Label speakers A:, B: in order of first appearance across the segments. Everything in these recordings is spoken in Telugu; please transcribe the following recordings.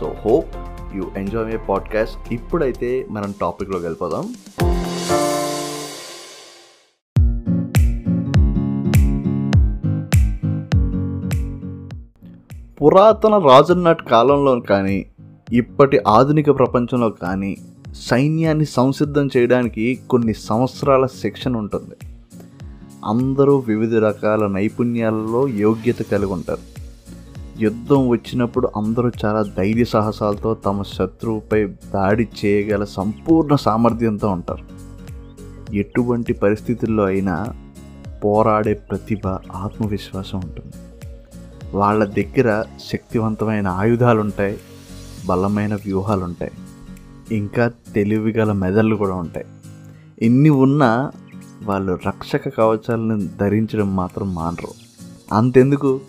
A: so hope you enjoy my podcast ఇప్పుడైతే మనం టాపిక్లోకి వెళ్ళిపోదాం. పురాతన రాజున్నటి కాలంలో కానీ ఇప్పటి ఆధునిక ప్రపంచంలో కానీ సైన్యాన్ని సంసిద్ధం చేయడానికి కొన్ని సంవత్సరాల శిక్షణ ఉంటుంది. అందరూ వివిధ రకాల నైపుణ్యాలలో యోగ్యత కలిగి ఉంటారు. యుద్ధం వచ్చినప్పుడు అందరూ చాలా ధైర్య సాహసాలతో తమ శత్రువుపై దాడి చేయగల సంపూర్ణ సామర్థ్యంతో ఉంటారు. ఎటువంటి పరిస్థితుల్లో అయినా పోరాడే ప్రతిభ ఆత్మవిశ్వాసం ఉంటుంది. వాళ్ళ దగ్గర శక్తివంతమైన ఆయుధాలు ఉంటాయి బలమైన వ్యూహాలు ఉంటాయి ఇంకా తెలివిగల మెదళ్ళు కూడా ఉంటాయి. ఎన్ని ఉన్నా వాళ్ళు రక్షక కవచాలను ధరించడం మాత్రం మానరు. అంతెందుకు?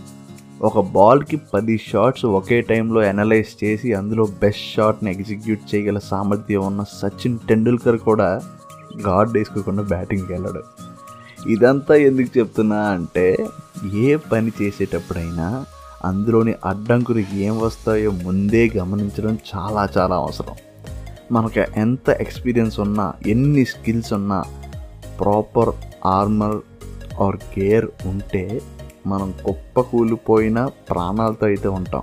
A: ఒక బాల్కి పది షాట్స్ ఒకే టైంలో అనలైజ్ చేసి అందులో బెస్ట్ షాట్ని ఎగ్జిక్యూట్ చేయగల సామర్థ్యం ఉన్న సచిన్ టెండూల్కర్ కూడా గాడ్ వేసుకోకుండా బ్యాటింగ్కి వెళ్ళాడు. ఇదంతా ఎందుకు చెప్తున్నా అంటే ఏ పని చేసేటప్పుడైనా అందులోని అడ్డంకులు ఏం వస్తాయో ముందే గమనించడం చాలా చాలా అవసరం. మనకు ఎంత ఎక్స్పీరియన్స్ ఉన్నా ఎన్ని స్కిల్స్ ఉన్నా ప్రాపర్ ఆర్మర్ ఆర్ గేర్ ఉంటే మనం గొప్ప కూలిపోయిన ప్రాణాలతో అయితే ఉంటాం.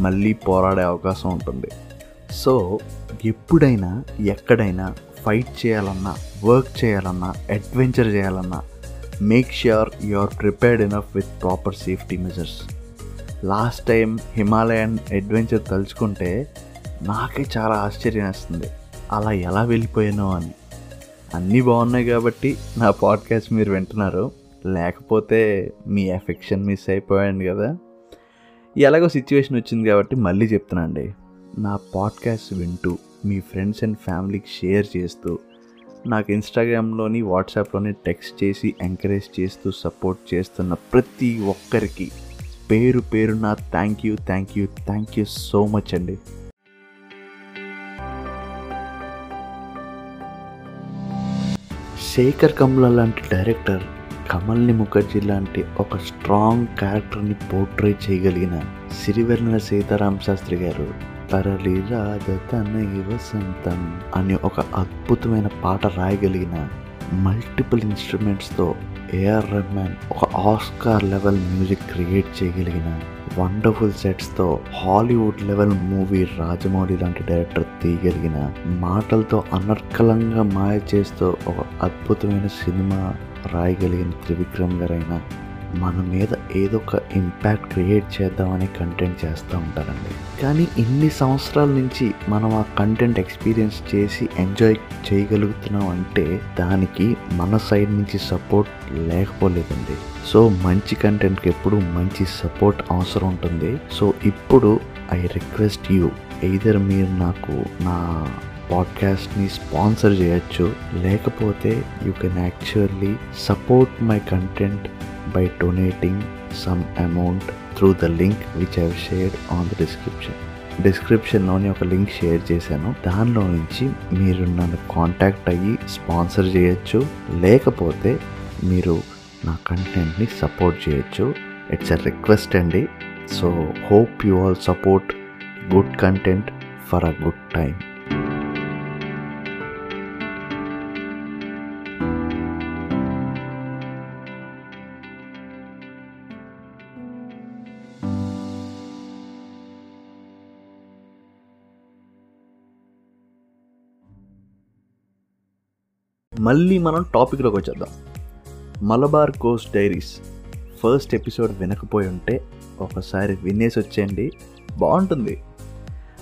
A: మళ్ళీ పోరాడే అవకాశం ఉంటుంది. సో ఎప్పుడైనా ఎక్కడైనా ఫైట్ చేయాలన్నా వర్క్ చేయాలన్నా అడ్వెంచర్ చేయాలన్నా make sure you are prepared enough with proper safety measures last time Himalayan adventure తలుచుకుంటే నాకే చాలా ఆశ్చర్యం వేస్తుంది. అలా ఎలా వెళ్ళిపోయానో అని. అన్నీ బాగున్నాయి కాబట్టి నా పాడ్కాస్ట్ మీరు వింటున్నారు. లేకపోతే మీ ఎఫెక్షన్ మిస్ అయిపోయాను కదా. ఎలాగో సిచ్యువేషన్ వచ్చింది కాబట్టి మళ్ళీ చెప్తున్నాండి నా పాడ్కాస్ట్ వింటూ మీ ఫ్రెండ్స్ అండ్ ఫ్యామిలీకి షేర్ చేస్తూ నాకు ఇన్స్టాగ్రామ్లోని వాట్సాప్లోని టెక్స్ట్ చేసి ఎంకరేజ్ చేస్తూ సపోర్ట్ చేస్తున్న ప్రతి ఒక్కరికి పేరు పేరు నా thank you thank you thank you so much అండి. శేఖర్ కమ్ల లాంటి డైరెక్టర్ కమల్ని ముఖర్జీ లాంటి ఒక స్ట్రాంగ్ క్యారెక్టర్ని పోర్ట్రే చేయగలిగిన సిరివెన్నెల సీతారాం శాస్త్రి గారు తరలి రాధ తనై వసంతం అనే ఒక అద్భుతమైన పాట రాయగలిగిన మల్టిపుల్ ఇన్స్ట్రుమెంట్స్తో ఏఆర్ రెహమాన్ ఒక ఆస్కార్ లెవెల్ మ్యూజిక్ క్రియేట్ చేయగలిగిన వండర్ఫుల్ సెట్స్తో హాలీవుడ్ లెవెల్ మూవీ రాజమౌళి లాంటి డైరెక్టర్ తీయగలిగిన మాటలతో అనర్కలంగా మాయ చేస్తూ ఒక అద్భుతమైన సినిమా రాయగలిగిన త్రివిక్రమ్ గారైనా మన మీద ఏదో ఒక ఇంపాక్ట్ క్రియేట్ చేద్దామని కంటెంట్ చేస్తూ ఉంటారండి. కానీ ఇన్ని సంవత్సరాల నుంచి మనం ఆ కంటెంట్ ఎక్స్పీరియన్స్ చేసి ఎంజాయ్ చేయగలుగుతున్నాం అంటే దానికి మన సైడ్ నుంచి సపోర్ట్ లేకపోలేదండి. సో మంచి కంటెంట్కి ఎప్పుడు మంచి సపోర్ట్ అవసరం ఉంటుంది. సో ఇప్పుడు ఐ రిక్వెస్ట్ యూ ఎయిదర్ మీరు నాకు నా పాడ్కాస్ట్ని స్పాన్సర్ చేయొచ్చు. లేకపోతే you can actually support my content by donating some amount through the link which I've shared on the description డిస్క్రిప్షన్లోని ఒక లింక్ షేర్ చేశాను. దానిలో నుంచి మీరు నన్ను కాంటాక్ట్ అయ్యి స్పాన్సర్ చేయొచ్చు. లేకపోతే మీరు నా కంటెంట్ని సపోర్ట్ చేయొచ్చు. ఇట్స్ ఎ రిక్వెస్ట్ అండి. So hope you all support good content for a good time మళ్ళీ మనం టాపిక్లోకి వచ్చేద్దాం. Malabar coast diaries first episode వినకపోయి ఉంటే ఒకసారి వినేసి వచ్చేయండి. బాగుంటుంది.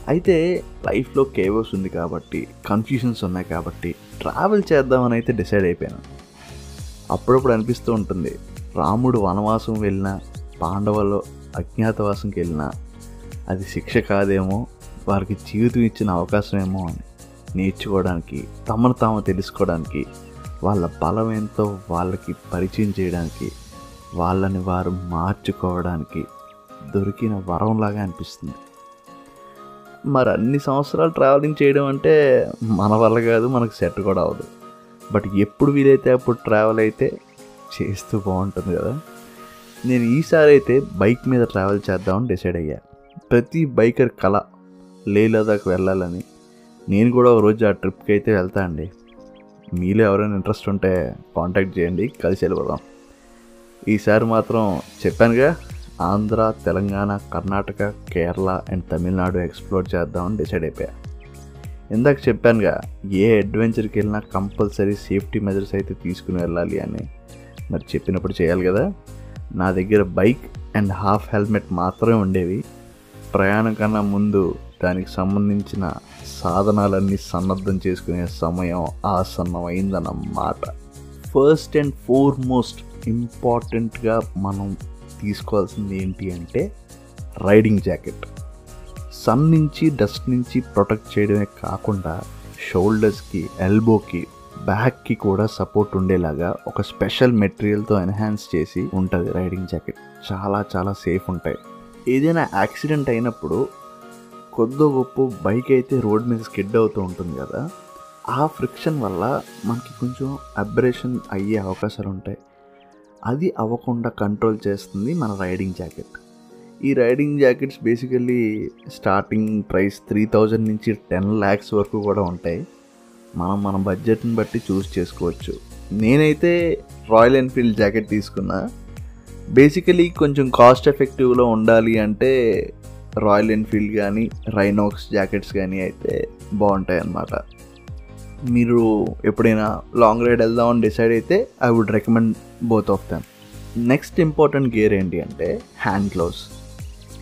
A: అయితే లైఫ్లో కేవోస్ ఉంది కాబట్టి కన్ఫ్యూషన్స్ ఉన్నాయి కాబట్టి ట్రావెల్ చేద్దామని అయితే డిసైడ్ అయిపోయాను. అప్పుడప్పుడు అనిపిస్తూ ఉంటుంది రాముడు వనవాసం వెళ్ళినా పాండవులు అజ్ఞాతవాసంకి వెళ్ళినా అది శిక్ష కాదేమో వారికి జీవితం ఇచ్చిన అవకాశమేమో అని. నేర్చుకోవడానికి తమను తాము తెలుసుకోవడానికి వాళ్ళ బలం ఎంతో వాళ్ళకి పరిచయం చేయడానికి వాళ్ళని వారు మార్చుకోవడానికి దొరికిన వరంలాగా అనిపిస్తుంది. మరి అన్ని సంవత్సరాలు ట్రావెలింగ్ చేయడం అంటే మన వల్ల కాదు మనకు సెట్ కూడా అవ్వదు. బట్ ఎప్పుడు వీలైతే అప్పుడు ట్రావెల్ అయితే చేస్తూ బాగుంటుంది కదా. నేను ఈసారి అయితే బైక్ మీద ట్రావెల్ చేద్దామని డిసైడ్ అయ్యా. ప్రతి బైకర్ కళ లే వెళ్ళాలని నేను కూడా ఒక రోజు ఆ ట్రిప్కి అయితే వెళ్తా అండి. మీలో ఎవరైనా ఇంట్రెస్ట్ ఉంటే కాంటాక్ట్ చేయండి కలిసి వెళ్ళిపోదాం. ఈసారి మాత్రం చెప్పానుగా ఆంధ్ర తెలంగాణ కర్ణాటక కేరళ అండ్ తమిళనాడు ఎక్స్ప్లోర్ చేద్దామని డిసైడ్ అయిపోయా. ఇందాక చెప్పానుగా ఏ అడ్వెంచర్కి వెళ్ళినా కంపల్సరీ సేఫ్టీ మెజర్స్ అయితే తీసుకుని వెళ్ళాలి అని. మరి చెప్పినప్పుడు చేయాలి కదా. నా దగ్గర బైక్ అండ్ హాఫ్ హెల్మెట్ మాత్రమే ఉండేవి. ప్రయాణం కన్నా ముందు దానికి సంబంధించిన సాధనాలన్నీ సన్నద్ధం చేసుకునే సమయం ఆసన్నమైందన్నమాట. ఫస్ట్ అండ్ ఫోర్మోస్ట్ ఇంపార్టెంట్గా మనం తీసుకోవాల్సింది ఏంటి అంటే రైడింగ్ జాకెట్. సన్ నుంచి డస్ట్ నుంచి ప్రొటెక్ట్ చేయడమే కాకుండా షోల్డర్స్కి ఎల్బోకి బ్యాక్కి కూడా సపోర్ట్ ఉండేలాగా ఒక స్పెషల్ మెటీరియల్తో ఎన్హాన్స్ చేసి ఉంటుంది రైడింగ్ జాకెట్. చాలా చాలా సేఫ్ ఉంటాయి. ఏదైనా యాక్సిడెంట్ అయినప్పుడు కొద్దో గొప్ప బైక్ అయితే రోడ్ మీద స్కిడ్ అవుతూ ఉంటుంది కదా ఆ ఫ్రిక్షన్ వల్ల మనకి కొంచెం అబ్రేషన్ అయ్యే అవకాశాలు ఉంటాయి. అది అవ్వకుండా కంట్రోల్ చేస్తుంది మన రైడింగ్ జాకెట్ ఈ riding jackets basically starting price three thousand నుంచి టెన్ ల్యాక్స్ వరకు కూడా ఉంటాయి. మనం మన బడ్జెట్ని బట్టి చూస్ చేసుకోవచ్చు. నేనైతే రాయల్ ఎన్ఫీల్డ్ జాకెట్ తీసుకున్నా. బేసికలీ కొంచెం కాస్ట్ ఎఫెక్టివ్లో ఉండాలి అంటే రాయల్ ఎన్ఫీల్డ్ కానీ రైనోక్స్ జాకెట్స్ కానీ అయితే బాగుంటాయి అన్నమాట మీరు ఎప్పుడైనా లాంగ్ రైడ్ వెళ్దామని డిసైడ్ అయితే I would recommend both of them. Next important gear ఏంటి అంటే హ్యాండ్ గ్లౌస్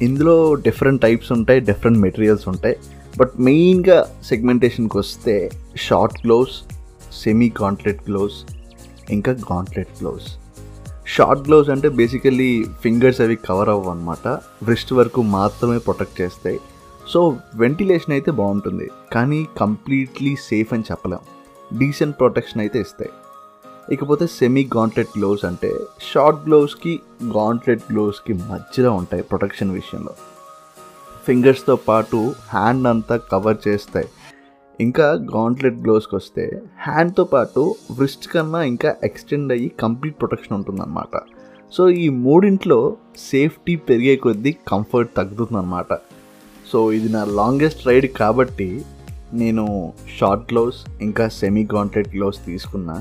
A: ఇందులో డిఫరెంట్ టైప్స్ ఉంటాయి డిఫరెంట్ మెటీరియల్స్ ఉంటాయి. బట్ మెయిన్గా సెగ్మెంటేషన్కి వస్తే short gloves semi gauntlet gloves ఇంకా గాంట్లెట్ గ్లౌస్ షార్ట్ గ్లౌస్ అంటే బేసికల్లీ ఫింగర్స్ అవి కవర్ అవ్వవు అనమాట బ్రెస్ట్ వరకు మాత్రమే ప్రొటెక్ట్ చేస్తాయి. సో వెంటిలేషన్ అయితే బాగుంటుంది. కానీ కంప్లీట్లీ సేఫ్ అని చెప్పలేం. డీసెంట్ ప్రొటెక్షన్ అయితే ఇస్తాయి. ఇకపోతే సెమీ గాంట్లెట్ గ్లోవ్స్ అంటే షార్ట్ గ్లోవ్స్కి గాంట్లెట్ గ్లోవ్స్కి మధ్యలో ఉంటాయి ప్రొటెక్షన్ విషయంలో. ఫింగర్స్తో పాటు హ్యాండ్ అంతా కవర్ చేస్తాయి. ఇంకా గాంట్లెట్ గ్లోవ్స్కి వస్తే హ్యాండ్తో పాటు వ్రిస్ట్ కన్నా ఇంకా ఎక్స్టెండ్ అయ్యి కంప్లీట్ ప్రొటెక్షన్ ఉంటుందన్నమాట. సో ఈ మూడింట్లో సేఫ్టీ పెరిగే కొద్దీ కంఫర్ట్ తగ్గుతుందన్నమాట. సో ఇది నా లాంగెస్ట్ రైడ్ కాబట్టి నేను షార్ట్ గ్లోవ్స్ ఇంకా సెమీ గాంట్లెట్ గ్లోవ్స్ తీసుకున్నా.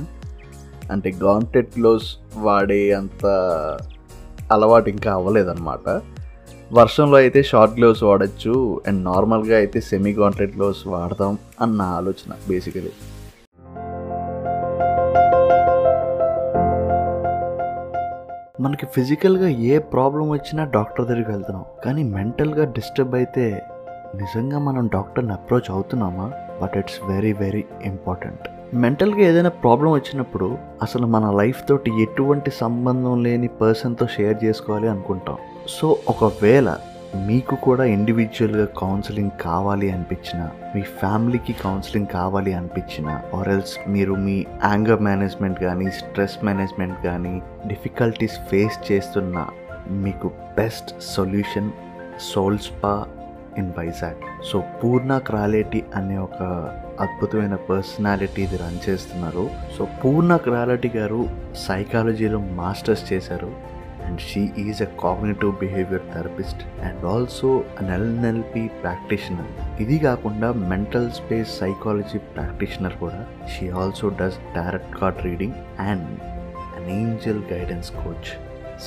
A: అంటే గాంట్లెట్ గ్లోవ్స్ వాడే అంత అలవాటు ఇంకా అవ్వలేదన్నమాట. వర్షంలో అయితే షార్ట్ గ్లోవ్స్ వాడచ్చు అండ్ నార్మల్గా అయితే సెమీ గాంట్లెట్ గ్లోవ్స్ వాడదాం అన్న ఆలోచన బేసికలీ మనకి ఫిజికల్గా ఏ ప్రాబ్లం వచ్చినా డాక్టర్ దగ్గరికి వెళ్తున్నాం. కానీ మెంటల్గా డిస్టర్బ్ అయితే నిజంగా మనం డాక్టర్ని approach అవుతున్నామా? But it's very very important మెంటల్గా ఏదైనా ప్రాబ్లం వచ్చినప్పుడు అసలు మన లైఫ్ తోటి ఎటువంటి సంబంధం లేని పర్సన్తో షేర్ చేసుకోవాలి అనుకుంటాం. సో ఒకవేళ మీకు కూడా ఇండివిజువల్గా కౌన్సిలింగ్ కావాలి అనిపించిన మీ ఫ్యామిలీకి కౌన్సిలింగ్ కావాలి అనిపించిన ఆర్ ఎల్స్ మీరు మీ యాంగర్ మేనేజ్మెంట్ కానీ స్ట్రెస్ మేనేజ్మెంట్ కానీ డిఫికల్టీస్ ఫేస్ చేస్తున్న మీకు best solution soul spa in Vizag so Purna Kraleti అనే ఒక అద్భుతమైన పర్సనాలిటీ ఇది రన్ చేస్తున్నారు. సో పూర్ణ క్రాలిటీ గారు సైకాలజీలో మాస్టర్స్ చేశారు. And she is a cognitive behaviour therapist and also an NLP practitioner ఇది కాకుండా మెంటల్ స్పేస్ సైకాలజీ ప్రాక్టీషనర్ కూడా. She also does tarot card reading and an angel guidance coach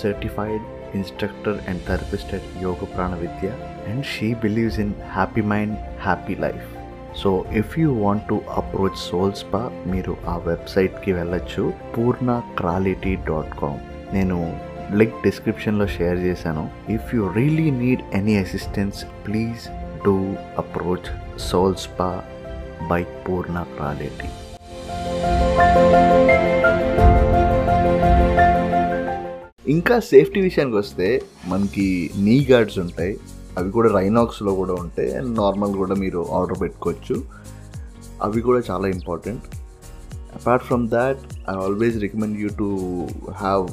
A: certified instructor and therapist at Yoga Prana Vidya, and she believes in happy mind, happy life. So if you want to approach soul spa మీరు ఆ వెబ్సైట్కి వెళ్ళచ్చు. పూర్ణ క్రాలిటీ డాట్ కామ్ నేను లింక్ డిస్క్రిప్షన్లో షేర్ చేశాను. If you really need any assistance please do approach soul spa by Purna Kraliti ఇంకా సేఫ్టీ విషయానికి వస్తే మనకి నీ గార్డ్స్ ఉంటాయి. అవి కూడా రైనాక్స్లో కూడా ఉంటాయి. అండ్ నార్మల్ కూడా మీరు ఆర్డర్ పెట్టుకోవచ్చు. అవి కూడా చాలా important apart from that I always recommend you to have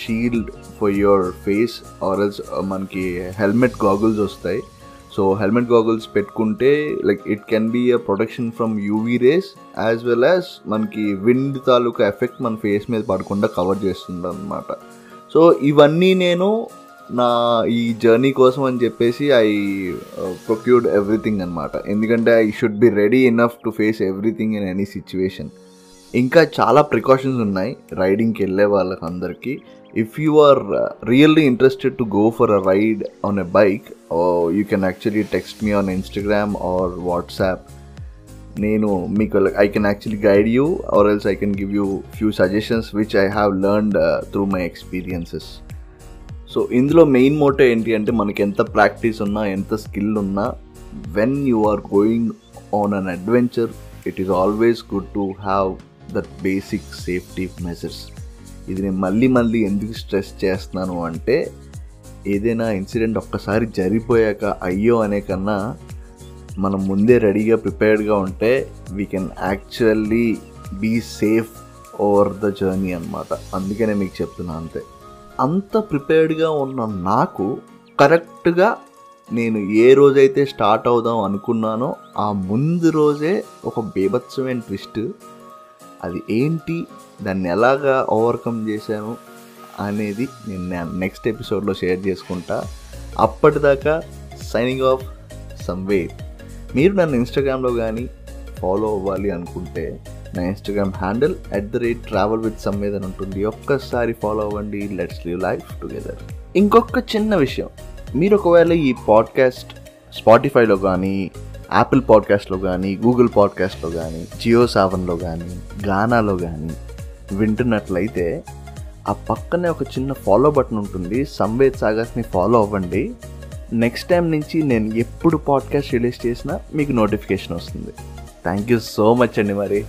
A: shield for your face or else మనకి హెల్మెట్ గాగుల్స్ వస్తాయి. సో హెల్మెట్ గాగుల్స్ పెట్టుకుంటే like it can be a protection from UV rays as well as మనకి విండ్ తాలూకా ఎఫెక్ట్ మన ఫేస్ మీద పడకుండా కవర్ చేస్తుంది అనమాట సో ఇవన్నీ నేను నా ఈ జర్నీ కోసం అని చెప్పేసి ఐ ప్రొక్యూర్డ్ ఎవ్రీథింగ్ అనమాట ఎందుకంటే I should be ready enough to face everything in any situation ఇంకా చాలా ప్రికాషన్స్ ఉన్నాయి. రైడింగ్కి వెళ్ళే వాళ్ళకి అందరికీ if you are really interested to go for a ride on a bike you can actually text me on Instagram or WhatsApp నేను మీకు I can actually guide you or else I can give you few suggestions which I have learned through my experiences so ఇందులో మెయిన్ మోటో ఏంటి అంటే మనకి ఎంత ప్రాక్టీస్ ఉన్నా ఎంత స్కిల్ ఉన్నా when you are going on an adventure it is always good to have that basic safety measures ఇది నేను మళ్ళీ మళ్ళీ ఎందుకు స్ట్రెస్ చేస్తున్నాను అంటే ఏదైనా ఇన్సిడెంట్ ఒక్కసారి జరిగిపోయాక అయ్యో అనే కన్నా మనం ముందే రెడీగా ప్రిపేర్డ్గా ఉంటే we can actually be safe over the journey అనమాట అందుకనే మీకు చెప్తున్నా అంతే. అంత ప్రిపేర్డ్గా ఉన్న నాకు కరెక్ట్గా నేను ఏ రోజైతే స్టార్ట్ అవుదాం అనుకున్నానో ఆ ముందు రోజే ఒక బీభత్సమైన ట్విస్ట్ అది ఏంటి దాన్ని ఎలాగా ఓవర్కమ్ చేశాను అనేది నేను నెక్స్ట్ ఎపిసోడ్లో షేర్ చేసుకుంటా. అప్పటిదాకా సైనింగ్ ఆఫ్ సమ్వే మీరు నన్ను ఇన్స్టాగ్రామ్లో కానీ ఫాలో అవ్వాలి అనుకుంటే నా Instagram handle at the rate travel with Samvedana అని ఉంటుంది. ఒక్కసారి ఫాలో అవ్వండి లెట్స్ లివ్ లైఫ్ టుగెదర్ ఇంకొక చిన్న విషయం మీరు ఒకవేళ ఈ పాడ్కాస్ట్ స్పాటిఫైలో కానీ యాపిల్ పాడ్కాస్ట్లో కానీ గూగుల్ పాడ్కాస్ట్లో కానీ జియో సావన్లో కానీ గానాలో కానీ వింటున్నట్లయితే ఆ పక్కనే ఒక చిన్న ఫాలో బటన్ ఉంటుంది. సంవేద్ సాగర్స్ని ఫాలో అవ్వండి. నెక్స్ట్ టైం నుంచి నేను ఎప్పుడు పాడ్కాస్ట్ రిలీజ్ చేసినా మీకు నోటిఫికేషన్ వస్తుంది. థ్యాంక్ యూ సో మచ్ అండి మరి.